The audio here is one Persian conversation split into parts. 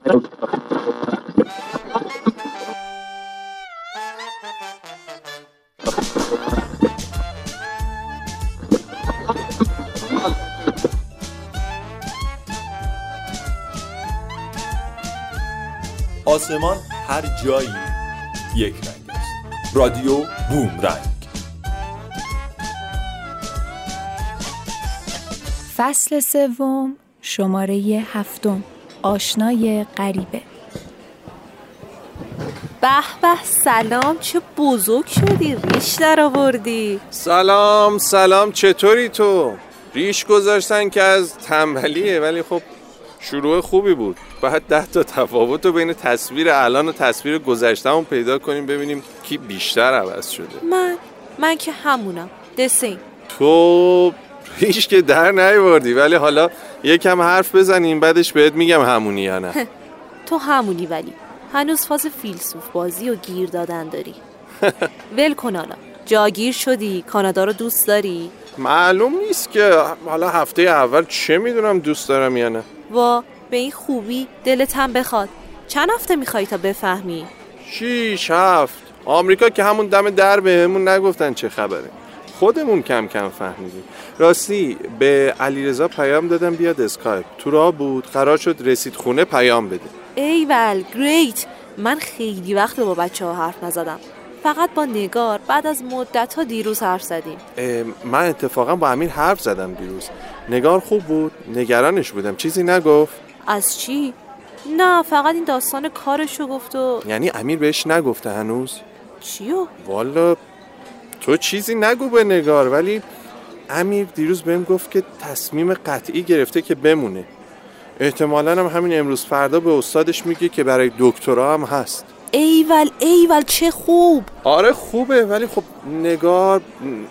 آسمان هر جایی یک رنگ است. رادیو بوم رنگ. فصل سوم شماره هفتم. آشنای غریبه. به به سلام چه بزرگ شدی ریش در آوردی سلام سلام چطوری تو؟ ریش گذاشتن که از تنبلیه ولی خب شروع خوبی بود. باید ده تا تفاوت رو بین تصویر الان و تصویر گذشتهمون پیدا کنیم ببینیم کی بیشتر عوض شده. من من که همونم. دسین. تو ریش که در نیوردی ولی حالا یکم حرف بزنیم بعدش بهت میگم همونی یا نه. تو همونی ولی. هنوز فاز فیلسوف بازی و گیر دادن داری. ول کن حالا. جاگیر شدی کانادا رو دوست داری؟ معلوم نیست که حالا هفته اول چه می‌دونم دوست دارم یا نه. وا به این خوبی دلت هم بخواد. چند هفته می‌خوای تا بفهمی؟ شیش هفت. آمریکا که همون دم در بهمون نگفتن چه خبره. خودمون کم کم فهمیدیم. راستی به علیرضا پیام دادم بیاد اسکایپ. تو راه بود قرار شد رسید خونه پیام بده. ایول great. من خیلی وقت با بچه ها حرف نزدم. فقط با نگار بعد از مدت ها دیروز حرف زدیم. من اتفاقا با امیر حرف زدم دیروز. نگار خوب بود نگرانش بودم. چیزی نگفت؟ از چی؟ نه فقط این داستان کارشو گفت و یعنی امیر بهش نگفته هنوز؟ چیو؟ والا تو چیزی نگو به نگار ولی امیر دیروز بهم گفت که تصمیم قطعی گرفته که بمونه. احتمالا هم همین امروز فردا به استادش میگه که برای دکترا هم هست. ایول ایول چه خوب! آره خوبه ولی خب نگار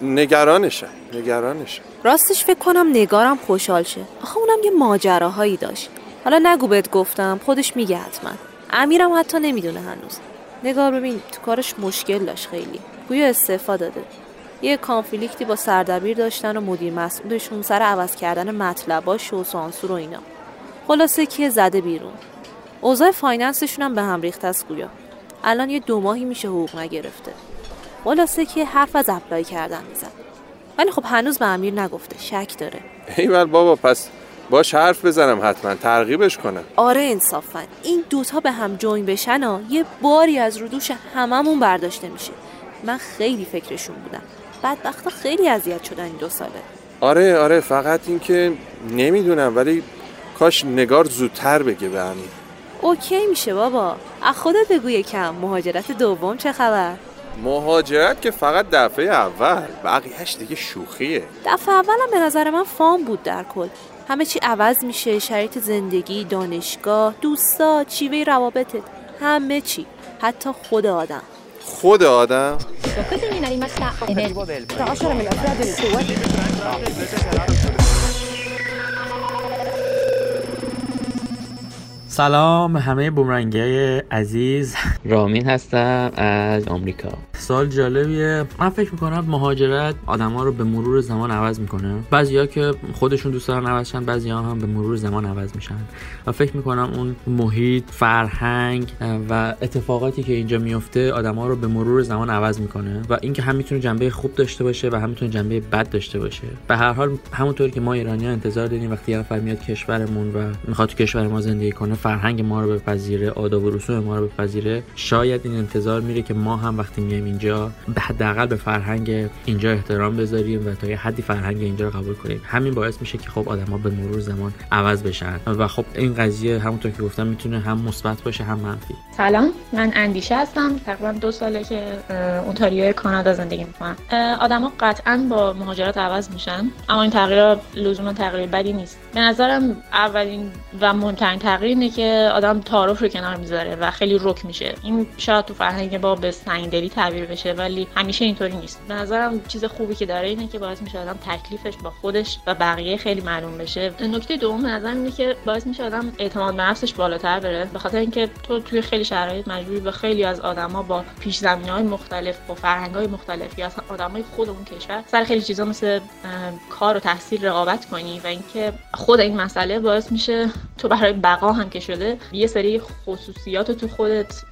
نگرانشه نگرانشه. راستش فکر کنم نگارم خوشحال شه. آخه اونم یه ماجراهایی داشت. حالا نگو بهت گفتم خودش میگه حتما. امیرم حتی نمی‌دونه هنوز. نگار ببین تو کارش مشکل داشت خیلی. گویا استعفا داده. یه conflict ی با سردبیر داشتن و مدیر مسئولشون سر عوض کردن مطلباش و سانسور و اینا. خلاصه که زده بیرون. اوضاع finance شون هم به هم ریخته است گویا. الان یه دو ماهی میشه حقوق نگرفته. خلاصه که حرف از apply کردن میزنه. ولی خب هنوز به امیر نگفته. شک داره. ایول بابا پس باش حرف بزنم حتما. ترغیبش کنم. آره انصافا. این دوتا به هم join بشن ها یه باری از رو دوش هممون برداشته میشه. من خیلی فکرشون بودم. بدبختا خیلی اذیت شدن این دو ساله. آره آره فقط اینکه نمی‌دونم ولی کاش نگار زودتر بگه به امیر OK میشه بابا. از خودت بگو یکم. مهاجرت دوم چه خبر؟ مهاجرت که فقط دفعه اول. بقیهش دیگه شوخیه. دفعه اولم به نظر من فام بود در کل. همه چی عوض میشه شرایط زندگی دانشگاه دوستا چیوه روابطت همه چی. حتی خود آدم. خود آدم. خب، سلام همه بومرنگی عزیز. رامین هستم از آمریکا. سال جالبیه. من فکر می‌کنم مهاجرت آدما رو به مرور زمان عوض می‌کنه. بعضیا که خودشون دوست دارن عوض شن بعضیا هم به مرور زمان عوض میشن. و فکر می‌کنم اون محیط فرهنگ و اتفاقاتی که اینجا میفته آدما رو به مرور زمان عوض می‌کنه. و اینکه هم می‌تونه جنبه خوب داشته باشه و هم می‌تونه جنبه بد داشته باشه. به هر حال همونطور که ما ایرانی ها انتظار داریم وقتی یه نفر میاد کشورمون و می‌خواد تو کشور ما زندگی کنه فرهنگ ما رو بپذیره آداب و رسوم ما رو بپذیره شاید این انتظار میره که ما هم وقتی میایم اینجا به حداقل به فرهنگ اینجا احترام بذاریم و تا یه حدی فرهنگ اینجا رو قبول کنیم. همین باعث میشه که خب آدما به مرور زمان عوض بشن و خب این قضیه همونطور که گفتم می‌تونه هم مثبت باشه هم منفی. سلام من اندیشه هستم. تقریبا دو ساله که اونتاریو کانادا زندگی می‌کنم. آدما قطعا با مهاجرت عوض میشن اما این تغییر لزوما تغییر بدی نیست. به نظرم اولین و مهمترین تغییر اینه که آدم تعارف رو کنار می‌ذاره و خیلی رک میشه. این شاید تو فرهنگ ما به سنگدلی تعبیر بشه ولی همیشه اینطوری نیست. به نظرم چیز خوبی که داره اینه که باعث میشه آدم تکلیفش با خودش و بقیه خیلی معلوم بشه. نکته دوم به نظر اینه که باعث میشه آدم اعتماد به نفسش بالاتر بره. به خاطر اینکه تو توی خیلی شرایط مجبوری با خیلی از آدما با پیش های مختلف با فرهنگ های مختلف یا آدمای خود اون کشور سر خیلی چیزا مثل کار و تحصیل رقابت کنی و اینکه خود این مسئله باعث میشه تو برای بقا هم که شده یه سری خصوصیات تو خودت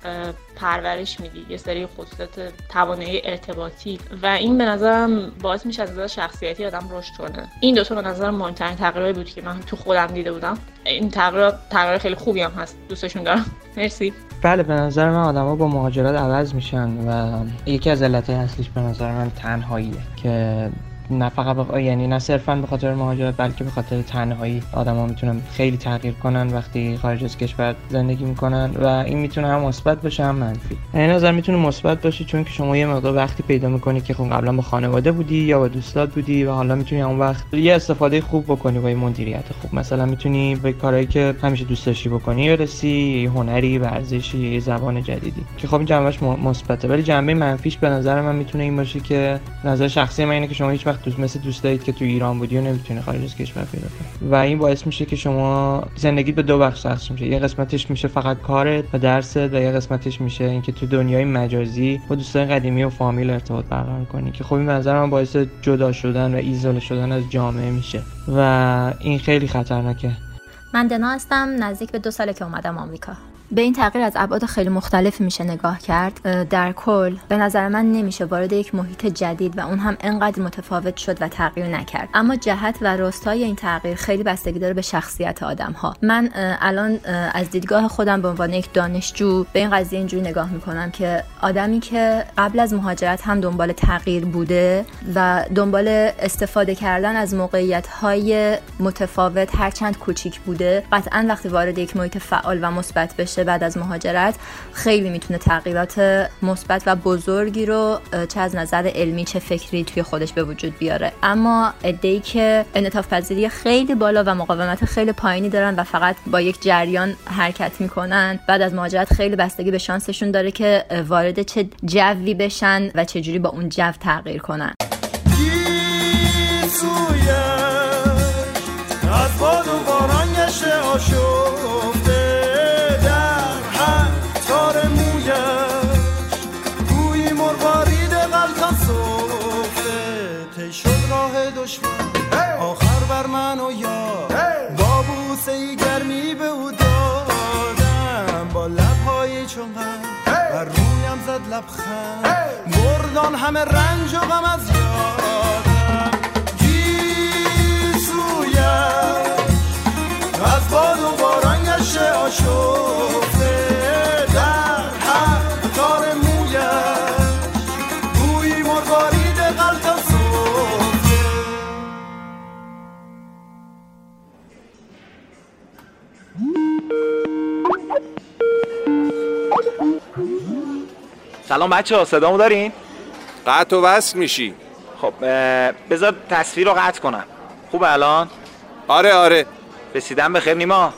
پرورش میدی یه سری خصوصیات توانایی ارتباطی. و این به نظرم باعث میشه از نظر شخصیتی آدم رشد کنه. این دو تا به نظر مهمترین تغییرایی بود که من تو خودم دیده بودم. این تغییر تغییر خیلی خوبی هم هست. دوستشون دارم. مرسی. بله به نظر من آدما با مهاجرت عوض میشن و یکی از علتهای اصلیش به نظر من تنهاییه که نه فقط بخ... یعنی نه صرفا به خاطر مهاجرت بلکه به خاطر تنهایی آدما می‌تونن خیلی تغییر کنن وقتی خارج از کشور زندگی می‌کنن و این می‌تونه هم مثبت باشه هم منفی. این نظر می‌تونه مثبت باشه چون که شما یه مقدار وقتی پیدا می‌کنی که خب قبلا با خانواده بودی یا با دوستات بودی و حالا می‌تونی اون وقت یه استفاده خوب بکنی با مدیریت خوب. مثلا می‌تونی به کارهایی که همیشه دوست داشتی بکنی برسی یه هنری ورزشی یه زبان جدیدی. که خب این جنبهش مثبته. ولی جنبه منفیش به نظر من می‌تونه این باشه که نظر شخصی من اینه که شما هیچ دوست مثل که تو ایران بودی و نمی‌تونی خارج از کشور پیدا کنی. و این باعث میشه که شما زندگی به دو بخش تقسیم میشه. یه قسمتش میشه فقط کارت و درست و یه قسمتش میشه اینکه تو دنیای مجازی با دوستای قدیمی و فامیل ارتباط برقرار کنی که خب این نظر من باعث جدا شدن و ایزوله شدن از جامعه میشه. و این خیلی خطرناکه. من دنا هستم نزدیک به دو ساله که اومدم آمریکا. به این تغییر از ابعاد خیلی مختلفی میشه نگاه کرد. در کل به نظر من نمیشه وارد یک محیط جدید و اون هم انقدر متفاوت شد و تغییر نکرد. اما جهت و راستای این تغییر خیلی بستگی داره به شخصیت آدم ها من الان از دیدگاه خودم به عنوان یک دانشجو به این قضیه اینجوری نگاه می‌کنم که آدمی که قبل از مهاجرت هم دنبال تغییر بوده و دنبال استفاده کردن از موقعیت های متفاوت هرچند کوچیک بوده قطعا وقتی وارد یک محیط فعال و مثبت بشه بعد از مهاجرت خیلی می‌تونه تغییرات مثبت و بزرگی رو چه از نظر علمی چه فکری توی خودش به وجود بیاره. اما ای که انعطاف پذیری خیلی بالا و مقاومت خیلی پایینی دارن و فقط با یک جریان حرکت می‌کنن بعد از مهاجرت خیلی بستگی به شانسشون داره که وارد چه جوی بشن و چه جوری با اون جو تغییر کنن. از لبخند. بردان همه رنج و غم از یادم. گیسویم. از باد و باران گشته آشفته در هر تار مویم. بوی مروارید غلط سلام بچه ها صدامو دارین؟ قطع و وصل میشی. خب بذار تصویر رو قطع کنم. خوب الان؟ آره آره. رسیدم به خیر نیما.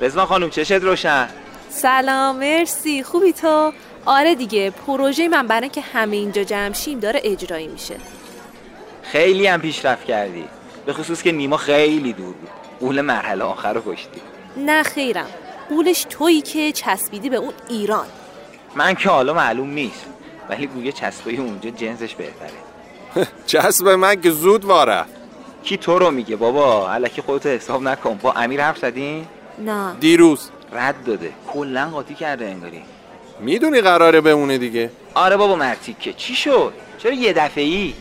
رزما خانم چشت روشن. سلام مرسی. خوبی تو؟ آره دیگه پروژه من برای که همه اینجا جمع شیم داره اجرایی میشه. خیلی هم پیشرفت کردی. به خصوص که نیما خیلی دور بود. اول مرحله آخر رو کشتی. نه خیرم. قولش تویی که چسبیدی به اون ایران. من که حالا معلوم نیست ولی گویه چسبای اونجا جنسش بهتره. چسب من که زود واره. کی تو رو میگه بابا؟ علکی خودتو حساب نکن. با امیر حرف زدین نه. دیروز. رد داده. کلا قاطی کرده انگاری. می‌دونی قراره بمونه دیگه. آره بابا مرتیکه چی شد؟ چرا یه دفعه ای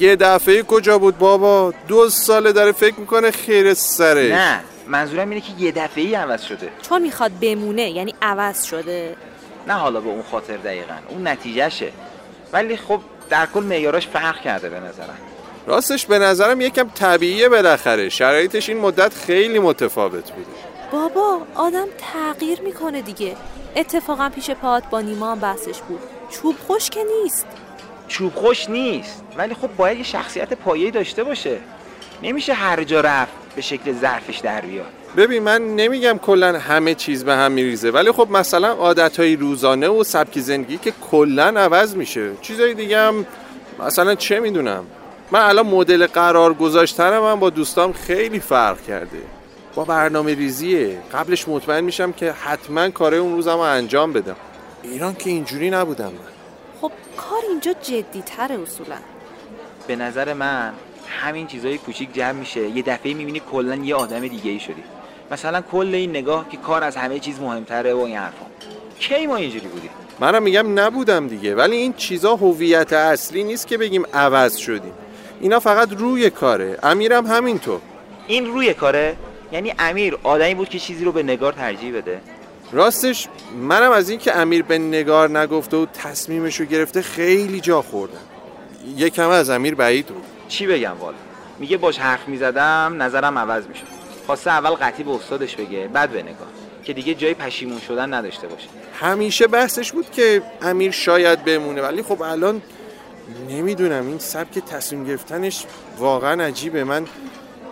یه دفعه کجا بود بابا؟ دو ساله داره فکر می‌کنه خیر سره. نه منظورم اینه که یه دفعه ای عوض شده. چون می‌خواد بمونه یعنی عوض شده. نه حالا به اون خاطر دقیقا اون نتیجهشه. ولی خب در کل معیاراش فرق کرده به نظرم. راستش به نظرم یکم طبیعیه بالاخره. شرایطش این مدت خیلی متفاوت بوده. بابا آدم تغییر می‌کنه دیگه. اتفاقا پیش پات با نیما هم بحثش بود. چوب خوش که نیست. چوب خوش نیست. ولی خب باید یه شخصیت پایه‌ای داشته باشه. نمیشه هر جا رفت به شکل ظرفش در بیاد. ببین من نمیگم کلا همه چیز به هم میریزه ولی خب مثلا عادتهای روزانه و سبک زندگی که کلا عوض میشه. چیزای دیگه هم مثلا چه می‌دونم؟ من الان مدل قرار گذاشتنم من با دوستام خیلی فرق کرده. با برنامه ریزیه. قبلش مطمئن میشم که حتما کاره اون روزم رو انجام بدم. ایران که اینجوری نبودم من. خب کار اینجا جدی تره اصولا. به نظر من همین چیزای کوچیک جمع میشه. یه دفعه می‌بینی کلا یه آدم دیگه ای شدی. مثلا کل این نگاه که کار از همه چیز مهمتره و این حرفا. کی ما اینجوری بودیم؟ منم میگم نبودم دیگه ولی این چیزا هویت اصلی نیست که بگیم عوض شدیم. اینا فقط روی کاره. امیرم همینطور. این روی کاره؟ یعنی امیر آدمی بود که چیزی رو به نگار ترجیح بده؟ راستش منم از اینکه امیر به نگار نگفته و تصمیمش رو گرفته خیلی جا خوردم. یکم از امیر بعید بود. چی بگم والا؟ میگه باش حرف می‌زدم نظرم عوض میشه خواسته اول قطعی به استادش بگه بعد به نگاه که دیگه جای پشیمون شدن نداشته باشه. همیشه بحثش بود که امیر شاید بمونه ولی خب الان نمی‌دونم این سبک تصمیم گرفتنش واقعا عجیبه. من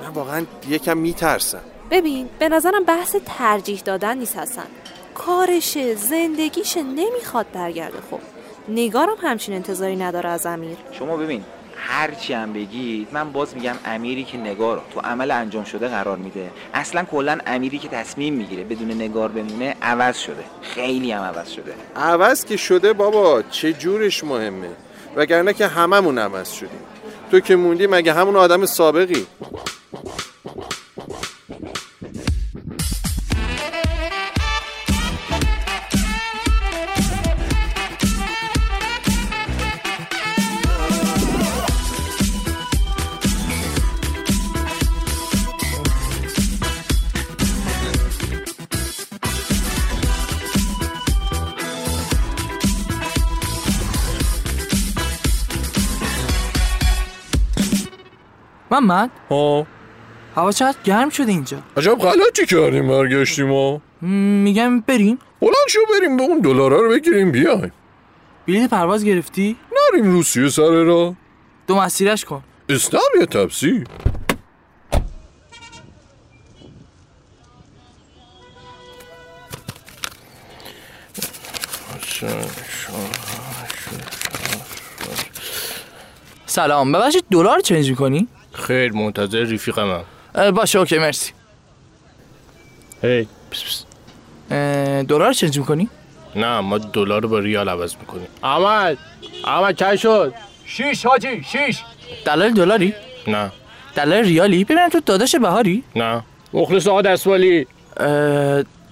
من واقعا یکم میترسم. ببین به نظرم بحث ترجیح دادن نیست هستن کارشه زندگیشه نمی‌خواد برگرده. خب نگارم همچین انتظاری نداره از امیر. شما ببین هر چی هم بگید من باز میگم امیری که نگار تو عمل انجام شده قرار میده. اصلا کلا امیری که تصمیم می‌گیره بدون نگار بمونه عوض شده. خیلی هم عوض شده. عوض که شده بابا چه جورش مهمه؟ وگرنه که هممون عوض شدیم. تو که موندی مگه همون آدم سابقی؟ محمد؟ ها. هوا چقدر گرم شده اینجا. عجب غلطی کردیم برگشتیم ها؟ میگم بریم. بلند شو بریم به اون دلارا رو بگیریم بیایم. بلیط پرواز گرفتی؟ نریم روسیه سر را دو مسیرش کن. اسلام یا تپسی. سلام ببخشید دلار چنج می‌کنی؟ خیر منتظر رفیقم باشه اوکی مرسی. هی دلار چنج می‌کنی؟ نه ما دلار رو با ریال عوض می‌کنیم. احمد احمد چند شد. شیش حاجی شیش. دلار دلاری؟ نه. دلار ریالی؟ ببینم تو داداش بهاری؟ نه. مخلص آقا دستوالی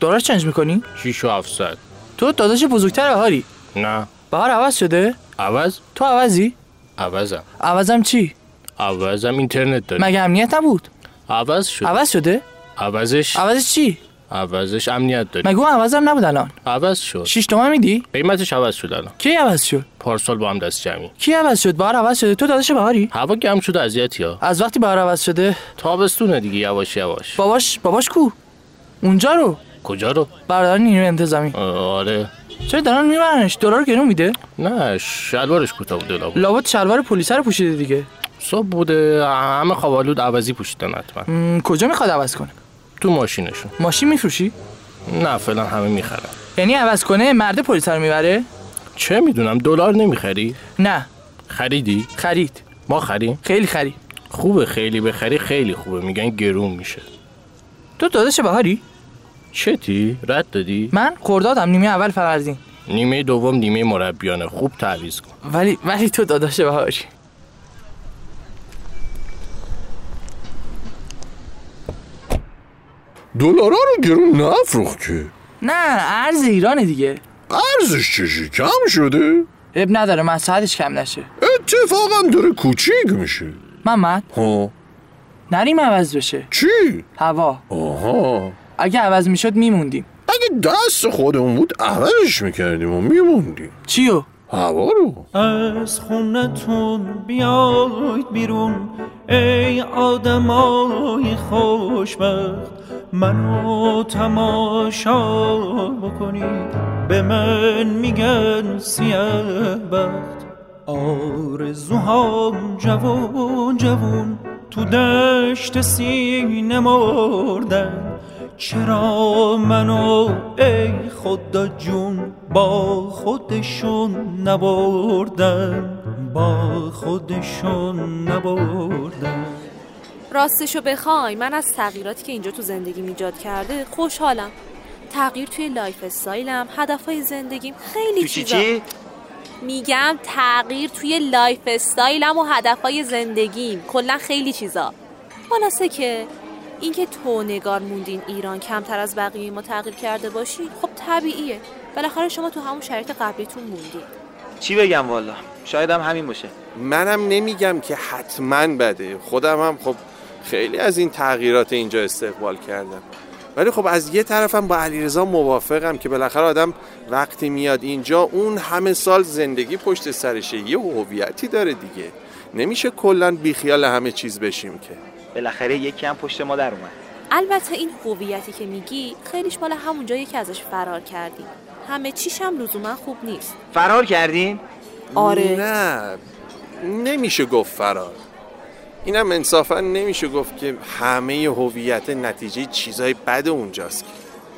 دلار چنج می‌کنی؟ 6 و 700 تو داداش بزرگتر بهاری. نه. بهار عوض شده؟ عوض؟ تو عوضی؟ عوضم. عوضم چی؟ عوضم اینترنت داری مگه امنیت نبود؟ عوض شد. عوض شده؟ عوضش. عوضش چی؟ عوضش امنیت داری مگه عوضم نبود الان؟ عوض شد. 6 تومن میدی؟ قیمتش عوض شد الان. کی عوض شد؟ پارسال با هم دست جمعی. کی عوض شد؟ بهار عوض شده. تو داداش بهاری؟ هوا گرم شده اذیتی ها از وقتی بهار عوض شده؟ تابستونه دیگه یواش یواش. باباش باباش کو؟ اونجا رو؟ کجا رو؟ برادر نیروی انتظامی. آره. چرا دارن میبرنش؟ دلار گرون میده؟ نه شلوارش کوتاه بوده لابد لابد شلوار پلیس رو پوشیده دیگه. صبح بوده. همه خوابالود عوضی پوشیدن حتما. کجا می‌خواد عوض کنه؟ تو ماشینشون. ماشین میفروشی؟ نه فعلا همه می‌خرن. یعنی عوض کنه مرد پلیس رو می‌بره؟ چه می‌دونم دلار نمی‌خری؟ نه. خریدی؟ خرید. ما خریم؟ خیلی خرید خوبه خیلی بخری خیلی خوبه. میگن گرون میشه. تو داداش بهاری؟ چتی؟ رد دادی؟ من خردادم نیمه اول فروردین نیمه دوم نیمه مربیانه. خوب تعویض کن. ولی ولی تو داداش بهاری. دلارا رو گرون نفروخ که. نه ارز ایرانه دیگه. ارزش چشی کم شده. اب نداره مساحتش کم نشه. اتفاقا داره کوچیک میشه. محمد؟ ها. نریم عوض بشه. چی؟ هوا. آها. اگه عوض می‌شد میموندیم. اگه دست خودمون بود عوضش می‌کردیم و میموندیم. چیو؟ هوا رو. از خونتون بیاید بیرون. ای آدمای خوشبخت. منو تماشا بکنید. به من میگن سیاه بخت آرزوهام جوون جوون تو دشت سینه مردن. چرا منو ای خدا جون با خودشون نبردن؟ با خودشون نبردن. راستشو بخوای من از تغییراتی که اینجا تو زندگی ایجاد کرده خوشحالم. تغییر توی lifestyle م هدفهای زندگیم خیلی چیزا. چی؟ میگم تغییر توی lifestyle م و هدفهای زندگیم. کلا خیلی چیزا. خلاصه که اینکه تو نگار موندین ایران کمتر از بقیه ما تغییر کرده باشی خب طبیعیه. بالاخره شما تو همون شرایط قبلیتون موندین. چی بگم والا؟ شاید هم همین باشه. منم نمیگم که حتما بده. خودم هم خب خیلی از این تغییرات اینجا استقبال کردم. ولی خب از یه طرفم با علیرضا موافقم که بالاخره آدم وقتی میاد اینجا اون همه سال زندگی پشت سرشه یه هویتی داره دیگه. نمیشه کلا بیخیال همه چیز بشیم که. بالاخره یکی هم پشت ما در اومد. البته این هویتی که میگی خیلیش مال همون جایی که ازش فرار کردیم. همه چیش هم لزوما خوب نیست. فرار کردیم؟ آره. نه. نمیشه گفت فرار. اینم انصافا نمیشه گفت که همه هویت نتیجه چیزای بد اونجاست.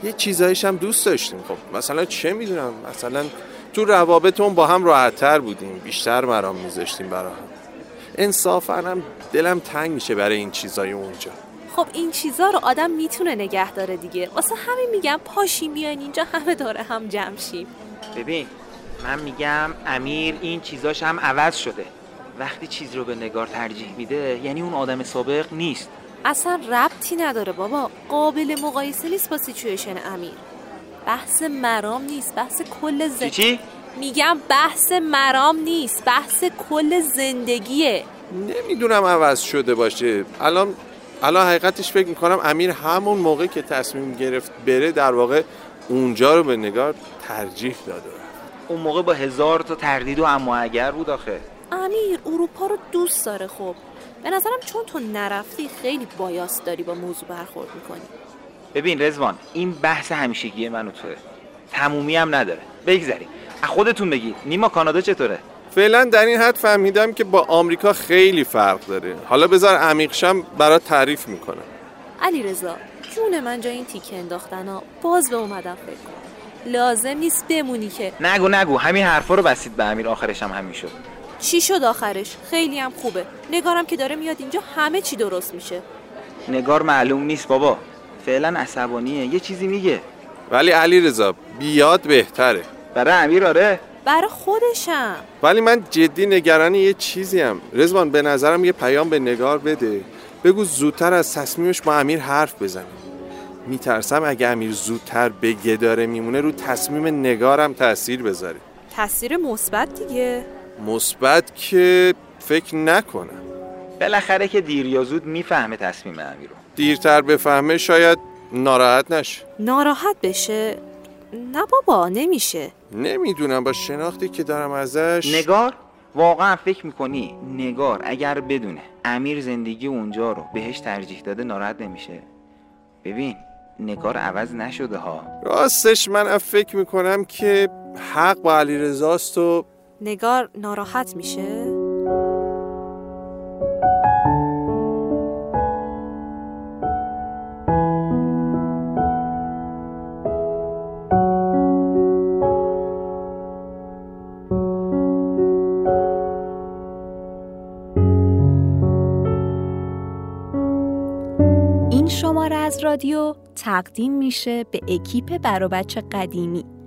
یه چیزایش هم دوست داشتیم. خب مثلا چه می‌دونم؟ مثلا تو روابطمون با هم راحتتر بودیم. بیشتر مرام میذاشتیم برا هم انصافا هم دلم تنگ میشه برای این چیزای اونجا. خب این چیزا رو آدم می‌تونه نگه داره دیگه. واسه همین میگم پاشیم بیاین اینجا همه داره هم جمع شیم. ببین من میگم امیر این چیزاش هم عوض شده. وقتی چیز رو به نگار ترجیح میده یعنی اون آدم سابق نیست. اصلا ربطی نداره بابا. قابل مقایسه نیست با سیچویشن امیر. بحث مرام نیست بحث کل زندگی چی؟ میگم بحث مرام نیست بحث کل زندگیه. نمی‌دونم عوض شده باشه. الان الان حقیقتش فکر می‌کنم امیر همون موقع که تصمیم گرفت بره در واقع اونجا رو به نگار ترجیح داده. اون موقع با هزار تا تردید و اما اگر بود آخه. امیر اروپا رو دوست داره خب. به نظرم چون تو نرفتی خیلی بایاس داری با موضوع برخورد می‌کنی. ببین رزوان این بحث همیشگی من و توه. تمومی هم نداره. بگذاریم از خودتون بگید. نیما کانادا چطوره؟ فعلا در این حد فهمیدم که با آمریکا خیلی فرق داره. حالا بذار عمیقشم برات تعریف می‌کنم. علی رضا جون من جای این تیکه انداختن ها. باز به اومدم فکر کن. لازم نیست بمونی که. نگو نگو. همین حرفا رو بسید به امیر. آخرش هم همین شد. چی شد آخرش؟ خیلی هم خوبه. نگارم که داره میاد اینجا همه چی درست میشه. نگار معلوم نیست بابا. فعلا عصبانیه. یه چیزی میگه. ولی علی رضا بیاد بهتره. برای امیر آره؟ برای خودشم. ولی من جدی نگران یه چیزی هم رزوان به نظرم یه پیام به نگار بده. بگو زودتر از تصمیمش با امیر حرف بزنه میترسم اگه امیر زودتر بگه داره میمونه رو تصمیم نگارم تاثیر بذاره. تاثیر مثبت دیگه. مثبت که فکر نکنم بالاخره که دیر یا زود می‌فهمه تصمیم امیر رو دیرتر بفهمه شاید ناراحت نشه. ناراحت بشه؟ نه بابا نمیشه. نمی‌دونم با شناختی که دارم ازش. نگار؟ واقعا فکر می‌کنی؟ نگار اگر بدونه. امیر زندگی اونجا رو بهش ترجیح داده ناراحت نمیشه. ببین نگار عوض نشده ها. راستش من فکر می‌کنم که حق با علی رزاست و نگار ناراحت میشه؟ این شماره از رادیو تقدیم میشه به اکیپ برا بچه قدیمی.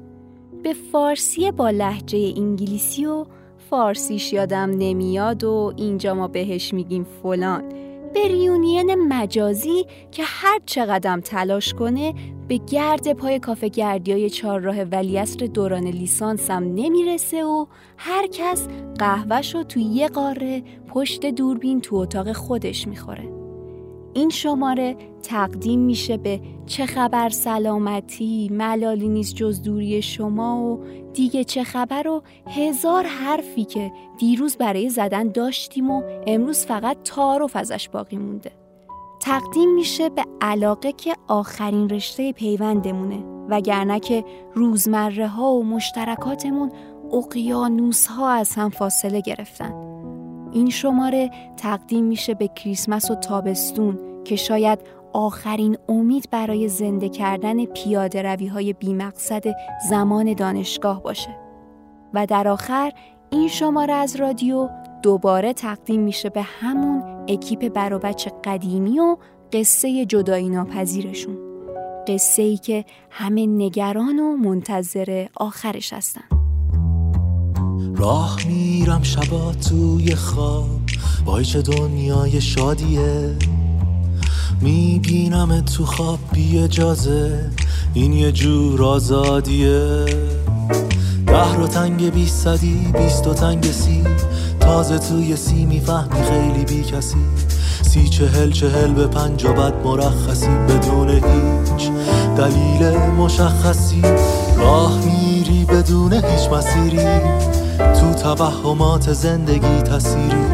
به فارسی با لحجه انگلیسی و فارسیش یادم نمیاد و اینجا ما بهش میگیم فلان. به ریونین مجازی که هر چقدر تلاش کنه به گرد پای کافه گردی های چهارراه ولیعصر دوران لیسانسم نمی‌رسه و هر کس قهوهش رو توی یه قاره پشت دوربین تو اتاق خودش می‌خوره. این شماره تقدیم میشه به چه خبر سلامتی ملالی نیست جز دوری شما و دیگه چه خبر و هزار حرفی که دیروز برای زدن داشتیم و امروز فقط تعارف ازش باقی مونده. تقدیم میشه به علاقه که آخرین رشته پیوندمونه وگرنه که روزمره ها و مشترکاتمون اقیانوس ها از هم فاصله گرفتن. این شماره تقدیم میشه به کریسمس و تابستون که شاید آخرین امید برای زنده کردن پیاده روی های بیمقصد زمان دانشگاه باشه. و در آخر این شماره از رادیو دوباره تقدیم میشه به همون اکیپ بروبچ قدیمی و قصه جدایی ناپذیرشون قصه ای که همه نگران و منتظر آخرش هستن. راه میرم شبا توی خواب. وای چه دنیای شادیه. می‌بینم تو خواب بی اجازه این یه جور آزادیه. ده رو تنگ بی صدی بیست و تنگ سی. تازه توی سی می‌فهمی خیلی بی کسی. سی چهل چهل به پنج بد مرخصی. بدون هیچ دلیل مشخصی. راه میری بدون هیچ مسیری. تو توهمات زندگی تصیری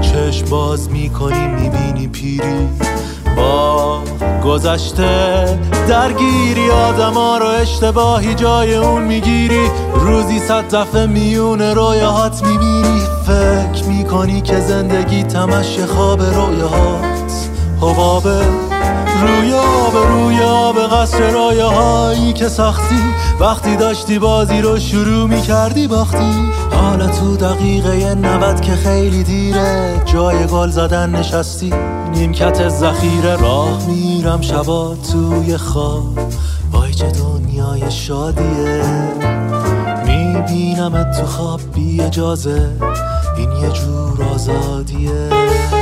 چشم باز می‌کنی می‌بینی پیری. با گذشته درگیری آدما رو اشتباهی جای اون می‌گیری. روزی صد دفعه میون رویاهات می‌بینی. فکر می‌کنی که زندگی تمش خواب رویاهات. حبابه روی آب روی آب قصر رایه که ساختی وقتی داشتی بازی رو شروع می کردی باختی. حالا تو دقیقه نود که خیلی دیره. جای گل زدن نشستی. نیمکت ذخیره. راه میرم شبا توی خواب. وای چه دنیای شادیه. می‌بینم تو خواب بی اجازه این یه جور آزادیه.